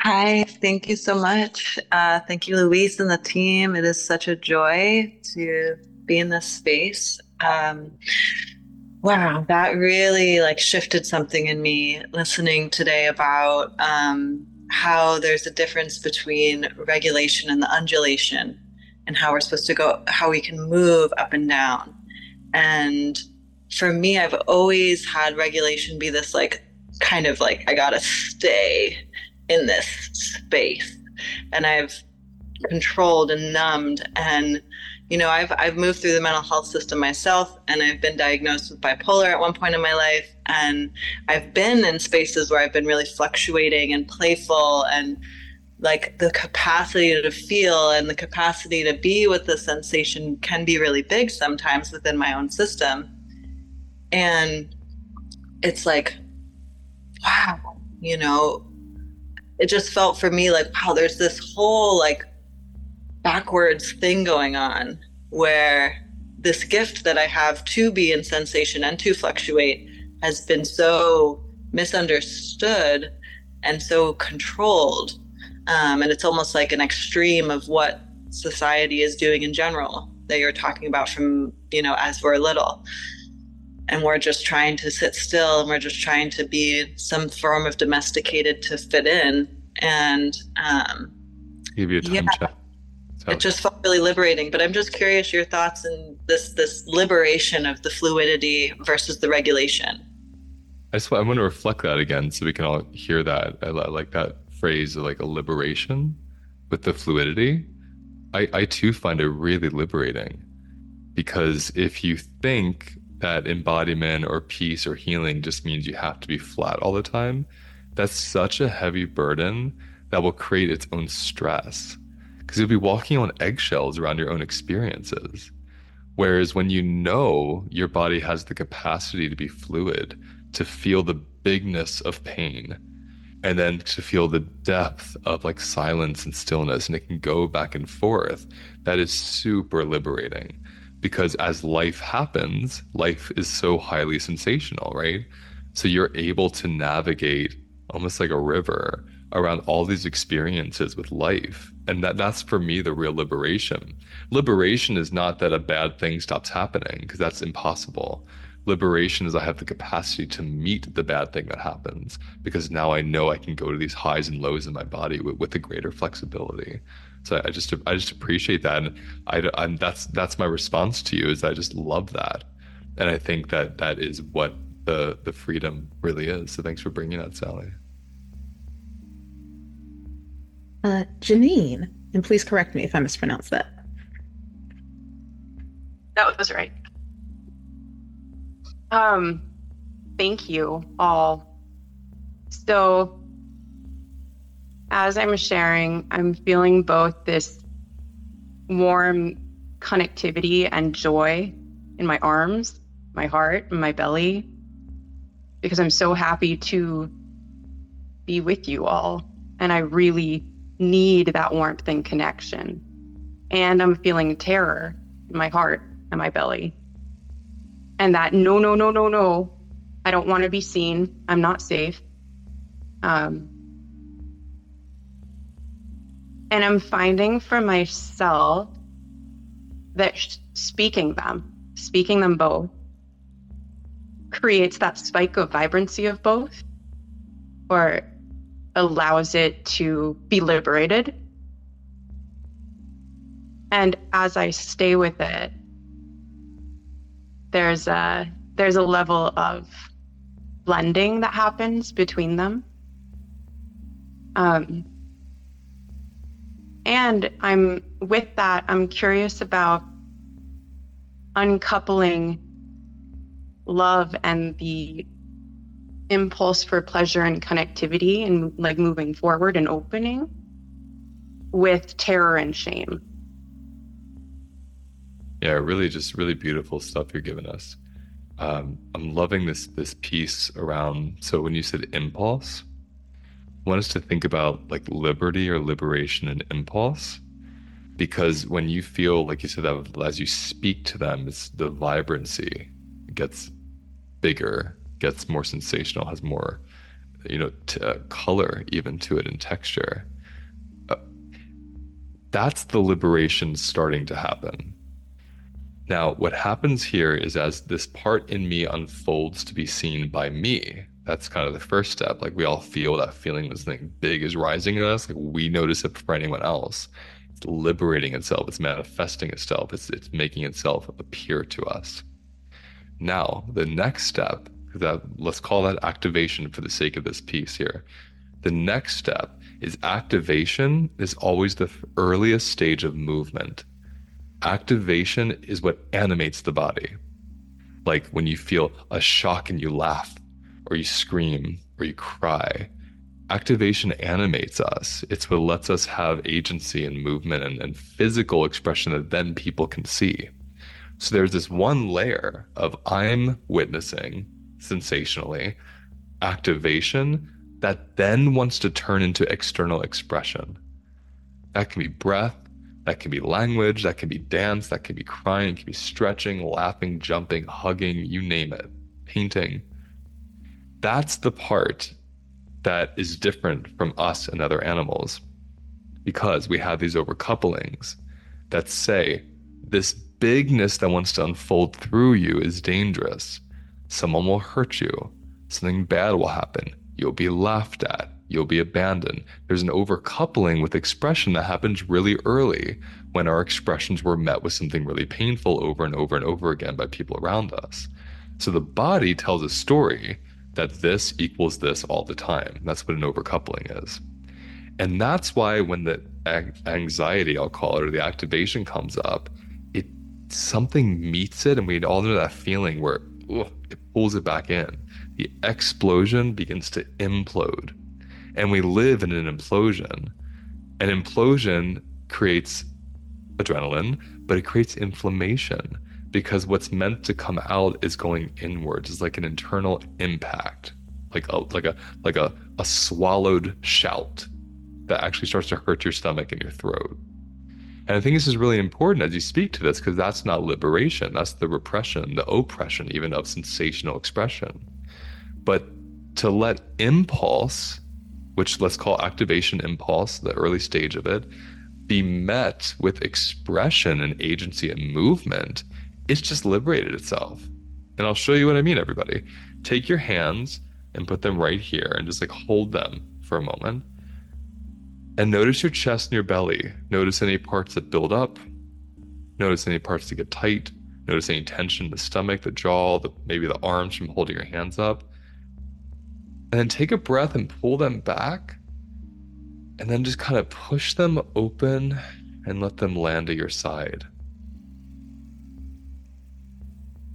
Hi, thank you so much. Uh, thank you, Luis and the team. It is such a joy to be in this space. Um, wow, that really like shifted something in me listening today about um, how there's a difference between regulation and the undulation and how we're supposed to go, how we can move up and down. And for me, I've always had regulation be this like kind of like, I gotta stay in this space. And I've controlled and numbed and you know I've I've moved through the mental health system myself and I've been diagnosed with bipolar at one point in my life and I've been in spaces where I've been really fluctuating and playful and like the capacity to feel and the capacity to be with the sensation can be really big sometimes within my own system. And it's like wow you know it just felt for me like wow there's this whole like backwards thing going on where this gift that I have to be in sensation and to fluctuate has been so misunderstood and so controlled. Um, and it's almost like an extreme of what society is doing in general that you're talking about from, you know, as we're little. And we're just trying to sit still and we're just trying to be some form of domesticated to fit in. And um, give you a time yeah. check. So. It just felt really liberating. But I'm just curious your thoughts on this this liberation of the fluidity versus the regulation. I just I want to reflect that again so we can all hear that. I like that phrase of like a liberation with the fluidity. I, I too find it really liberating because if you think that embodiment or peace or healing just means you have to be flat all the time, that's such a heavy burden that will create its own stress because you'll be walking on eggshells around your own experiences. Whereas when you know your body has the capacity to be fluid, to feel the bigness of pain, and then to feel the depth of like silence and stillness, and it can go back and forth, that is super liberating. Because as life happens, life is so highly sensational, right? So you're able to navigate almost like a river around all these experiences with life and that that's for me the real liberation. Liberation is not that a bad thing stops happening because that's impossible. Liberation is i have the capacity to meet the bad thing that happens because now i know i can go to these highs and lows in my body with, with a greater flexibility. So i just i just appreciate that and i I'm, that's that's my response to you is i just love that. And i think that that is what the the freedom really is. So thanks for bringing that sally uh, Janine, and please correct me if I mispronounce that. That was right. Um, thank you all. So, as I'm sharing, I'm feeling both this warm connectivity and joy in my arms, my heart, and my belly, because I'm so happy to be with you all. And I really need that warmth and connection. And I'm feeling terror in my heart and my belly. And that no, no, no, no, no. I don't want to be seen. I'm not safe. Um, and I'm finding for myself that sh- speaking them, speaking them both, creates that spike of vibrancy of both, or allows it to be liberated. And as I stay with it, there's a there's a level of blending that happens between them. Um, and I'm with that, I'm curious about uncoupling love and the impulse for pleasure and connectivity and like moving forward and opening with terror and shame. Yeah, really just really beautiful stuff you're giving us. um, I'm loving this this piece around. So when you said impulse, I want us to think about like liberty or liberation and impulse, because when you feel like you said that as you speak to them, it's the vibrancy gets bigger, gets more sensational, has more, you know, t- uh, color even to it and texture. Uh, that's the liberation starting to happen now, what happens here is as this part in me unfolds to be seen by me, that's kind of the first step. Like we all feel that feeling this thing big is rising in us. Like we notice it for anyone else. It's liberating itself, it's manifesting itself, it's it's making itself appear to us. Now, the next step, that let's call that activation for the sake of this piece here. The next step is activation is always the earliest stage of movement activation is what animates the body. Like when you feel a shock and you laugh, or you scream, or you cry. Activation animates us. It's what lets us have agency and movement and, and physical expression that then people can see. So there's this one layer of I'm witnessing sensationally activation that then wants to turn into external expression. That can be breath, that can be language, that can be dance, that can be crying, it can be stretching, laughing, jumping, hugging, you name it, painting. That's the part that is different from us and other animals because we have these overcouplings that say this bigness that wants to unfold through you is dangerous. Someone will hurt you, something bad will happen, you'll be laughed at, you'll be abandoned. There's an overcoupling with expression that happens really early when our expressions were met with something really painful over and over and over again by people around us. So the body tells a story that this equals this all the time. That's what an overcoupling is. And that's why when the anxiety, I'll call it, or the activation comes up, it something meets it, and we all know that feeling where it pulls it back in. The explosion begins to implode and we live in an implosion. An implosion creates adrenaline, but it creates inflammation because what's meant to come out is going inwards. It's like an internal impact, like a like a like a, a swallowed shout that actually starts to hurt your stomach and your throat. And I think this is really important as you speak to this because that's not liberation. That's the repression, the oppression, even of sensational expression. But to let impulse which let's call activation impulse, the early stage of it, be met with expression and agency and movement, it's just liberated itself. And I'll show you what I mean, everybody. Take your hands and put them right here and just like hold them for a moment. And notice your chest and your belly. Notice any parts that build up. Notice any parts that get tight. Notice any tension in the stomach, the jaw, the, maybe the arms from holding your hands up and then take a breath and pull them back and then just kind of push them open and let them land at your side.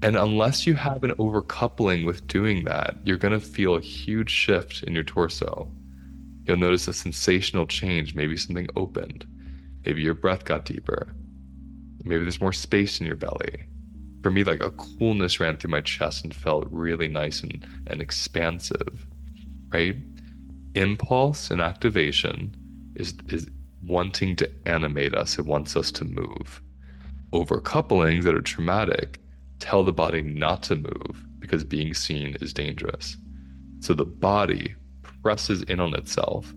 And unless you have an overcoupling with doing that, you're going to feel a huge shift in your torso. You'll notice a sensational change. Maybe something opened. Maybe your breath got deeper. Maybe there's more space in your belly. For me, like a coolness ran through my chest and felt really nice and, and expansive right? Impulse and activation is is wanting to animate us. It wants us to move. Overcouplings that are traumatic tell the body not to move because being seen is dangerous. So the body presses in on itself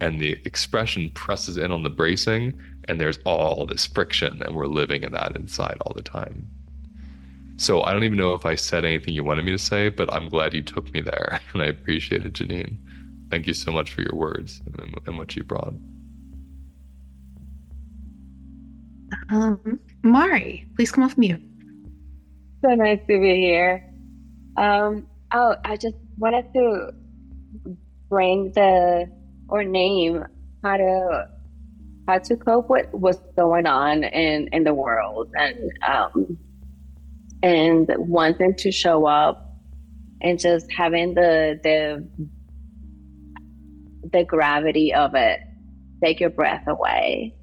and the expression presses in on the bracing and there's all this friction and we're living in that inside all the time. So I don't even know if I said anything you wanted me to say, but I'm glad you took me there, and I appreciate it, Janine. Thank you so much for your words and, and what you brought. Um, Mari, please come off mute. So nice to be here. Um, oh, I just wanted to bring the or name how to how to cope with what's going on in in the world. And um and wanting to show up and just having the the the gravity of it. Take your breath away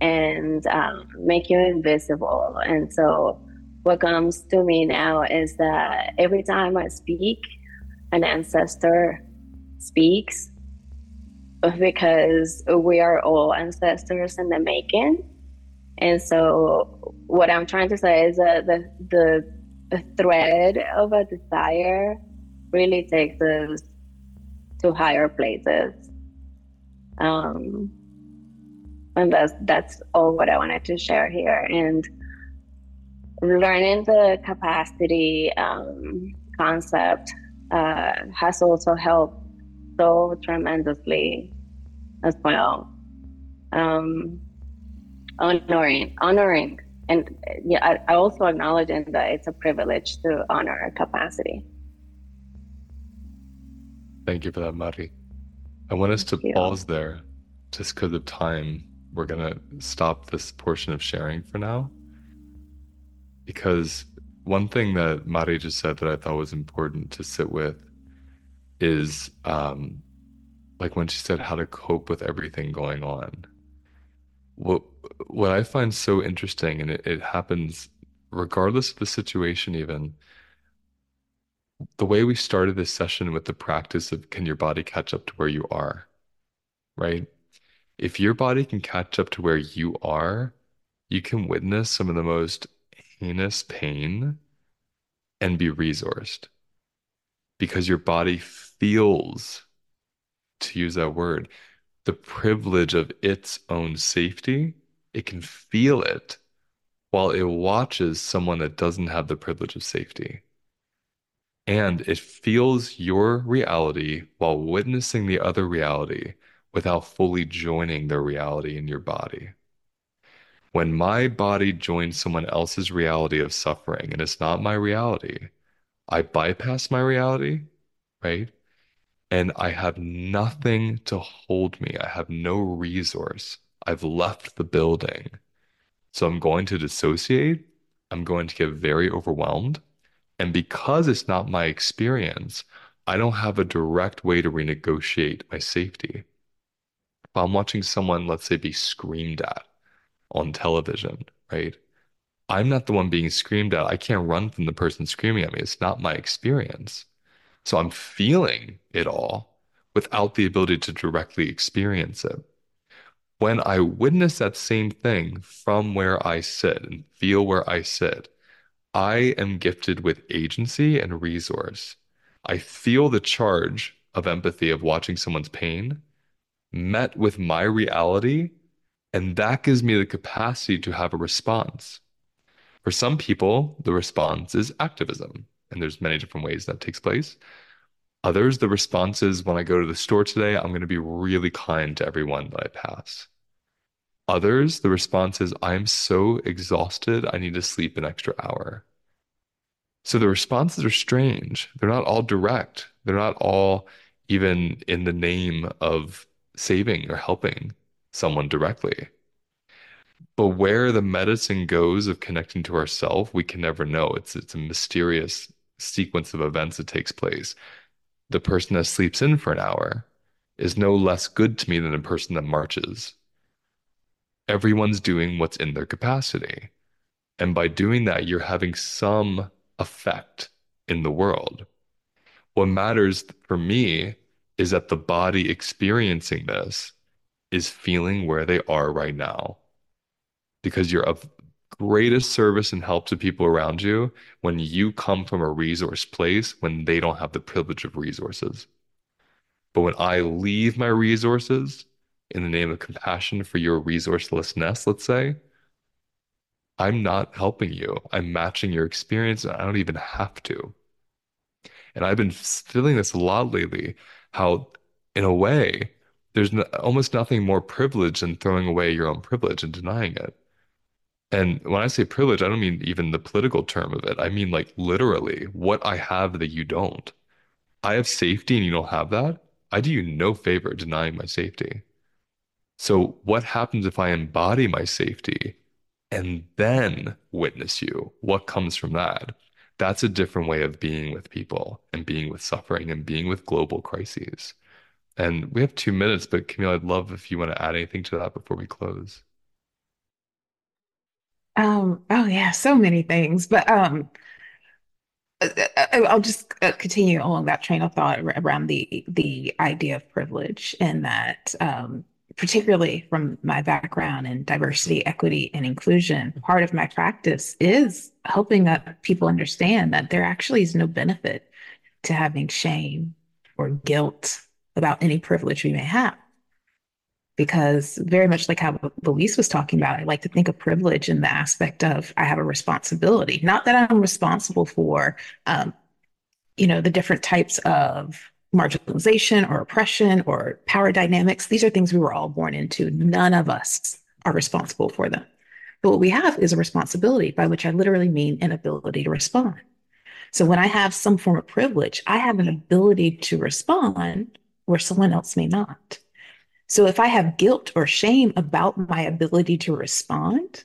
and um, make you invisible. And so what comes to me now is that every time I speak, an ancestor speaks because we are all ancestors in the making. And so, what I'm trying to say is that the, the, thread of a desire really takes us to higher places. Um, and that's that's all what I wanted to share here. And learning the capacity um, concept uh, has also helped so tremendously as well. Um, honoring, honoring, and yeah, I, I also acknowledge that it's a privilege to honor our capacity. Thank you for that, Mari. I want us to pause there just because of time. We're going to stop this portion of sharing for now. Because one thing that Mari just said that I thought was important to sit with is um, like when she said how to cope with everything going on. What what I find so interesting, and it, it happens regardless of the situation, even the way we started this session with the practice of can your body catch up to where you are, right? If your body can catch up to where you are, you can witness some of the most heinous pain and be resourced because your body feels, to use that word, the privilege of its own safety. It can feel it while it watches someone that doesn't have the privilege of safety and it feels your reality while witnessing the other reality without fully joining their reality in your body. When my body joins someone else's reality of suffering and it's not my reality, I bypass my reality, right? And I have nothing to hold me. I have no resource. I've left the building. So I'm going to dissociate. I'm going to get very overwhelmed. And because it's not my experience, I don't have a direct way to renegotiate my safety. If I'm watching someone, let's say, be screamed at on television, right? I'm not the one being screamed at. I can't run from the person screaming at me. It's not my experience. So I'm feeling it all without the ability to directly experience it. When I witness that same thing from where I sit and feel where I sit, I am gifted with agency and resource. I feel the charge of empathy of watching someone's pain met with my reality, and that gives me the capacity to have a response. For some people, the response is activism, and there's many different ways that takes place. Others, the response is when I go to the store today, I'm going to be really kind to everyone that I pass. Others, the response is, I'm so exhausted, I need to sleep an extra hour. So the responses are strange. They're not all direct. They're not all even in the name of saving or helping someone directly. But where the medicine goes of connecting to ourself, we can never know. It's it's a mysterious sequence of events that takes place. The person that sleeps in for an hour is no less good to me than the person that marches everyone's doing what's in their capacity. And by doing that, you're having some effect in the world. What matters for me is that the body experiencing this is feeling where they are right now. Because you're of greatest service and help to people around you when you come from a resource place when they don't have the privilege of resources. But when I leave my resources in the name of compassion for your resourcelessness, let's say, I'm not helping you. I'm matching your experience, and I don't even have to. And I've been feeling this a lot lately how, in a way, there's no, almost nothing more privileged than throwing away your own privilege and denying it. And when I say privilege, I don't mean even the political term of it. I mean, like, literally, what I have that you don't. I have safety and you don't have that. I do you no favor denying my safety. So, what happens if I embody my safety and then witness you? What comes from that? That's a different way of being with people and being with suffering and being with global crises. And we have two minutes, but Camille, I'd love if you want to add anything to that before we close. Um, oh yeah, so many things, but um, I- I- I'll just uh, continue along that train of thought ar- around the the idea of privilege, and that um, particularly from my background in diversity, equity, and inclusion, part of my practice is helping uh, people understand that there actually is no benefit to having shame or guilt about any privilege we may have because very much like how Luis was talking about, I like to think of privilege in the aspect of I have a responsibility. Not that I'm responsible for, um, you know, the different types of marginalization or oppression or power dynamics. These are things we were all born into. None of us are responsible for them. But what we have is a responsibility, by which I literally mean an ability to respond. So when I have some form of privilege, I have an ability to respond where someone else may not. So if I have guilt or shame about my ability to respond,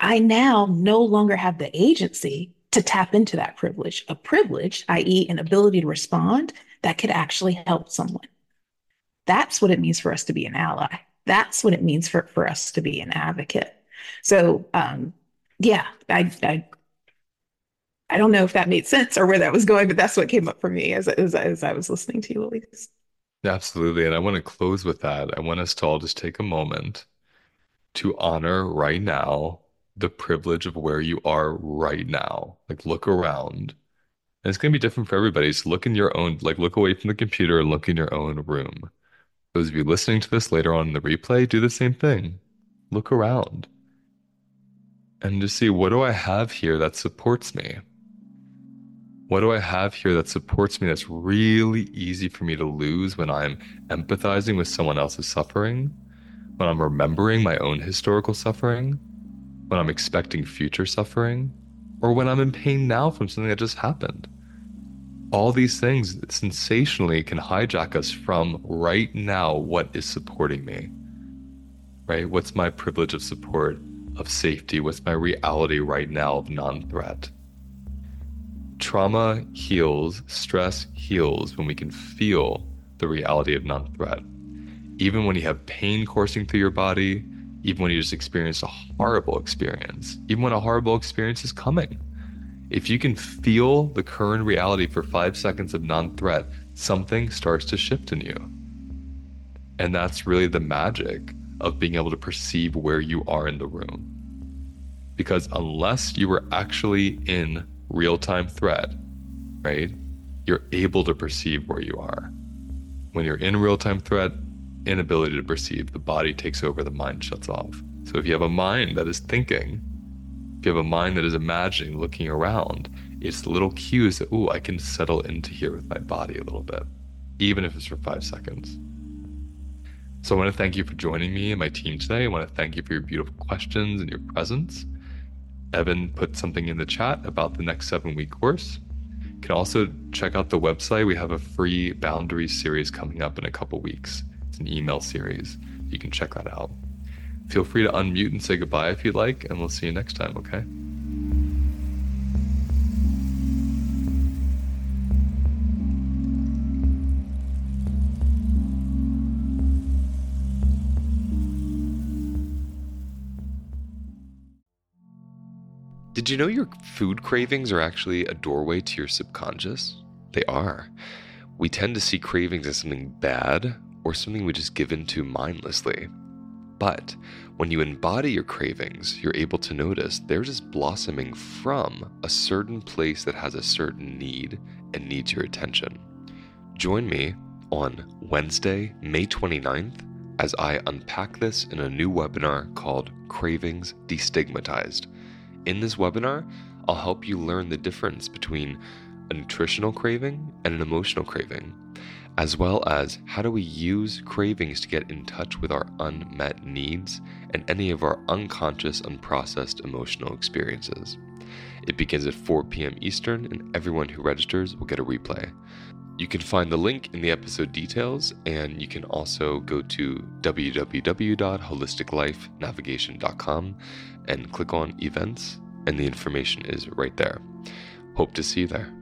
I now no longer have the agency to tap into that privilege, a privilege, i.e., an ability to respond that could actually help someone. That's what it means for us to be an ally. That's what it means for, for us to be an advocate. So, um, yeah, I, I, I don't know if that made sense or where that was going, but that's what came up for me as, as, as I was listening to you, Luis. Absolutely. And I want to close with that. I want us to all just take a moment to honor right now the privilege of where you are right now. Like, look around. And it's going to be different for everybody. So, look in your own, like, look away from the computer and look in your own room. Those of you listening to this later on in the replay, do the same thing. Look around and just see what do I have here that supports me? What do I have here that supports me that's really easy for me to lose when I'm empathizing with someone else's suffering, when I'm remembering my own historical suffering, when I'm expecting future suffering, or when I'm in pain now from something that just happened? All these things sensationally can hijack us from right now what is supporting me. Right? What's my privilege of support, of safety? What's my reality right now of non threat? Trauma heals, stress heals when we can feel the reality of non threat. Even when you have pain coursing through your body, even when you just experienced a horrible experience, even when a horrible experience is coming. If you can feel the current reality for five seconds of non threat, something starts to shift in you. And that's really the magic of being able to perceive where you are in the room. Because unless you were actually in real time threat, right? You're able to perceive where you are. When you're in real time threat, inability to perceive, the body takes over, the mind shuts off. So if you have a mind that is thinking, if you have a mind that is imagining, looking around, it's little cues that, ooh, I can settle into here with my body a little bit, even if it's for five seconds. So I want to thank you for joining me and my team today. I want to thank you for your beautiful questions and your presence. Evan put something in the chat about the next seven week course. You can also check out the website. We have a free boundaries series coming up in a couple weeks. It's an email series. You can check that out. Feel free to unmute and say goodbye if you'd like, and we'll see you next time, okay? Did you know your food cravings are actually a doorway to your subconscious? They are. We tend to see cravings as something bad or something we just give into mindlessly. But when you embody your cravings, you're able to notice they're just blossoming from a certain place that has a certain need and needs your attention. Join me on Wednesday, May 29th, as I unpack this in a new webinar called Cravings Destigmatized. In this webinar, I'll help you learn the difference between a nutritional craving and an emotional craving, as well as how do we use cravings to get in touch with our unmet needs and any of our unconscious, unprocessed emotional experiences. It begins at 4 p.m. Eastern, and everyone who registers will get a replay. You can find the link in the episode details, and you can also go to www.holisticlifenavigation.com and click on events, and the information is right there. Hope to see you there.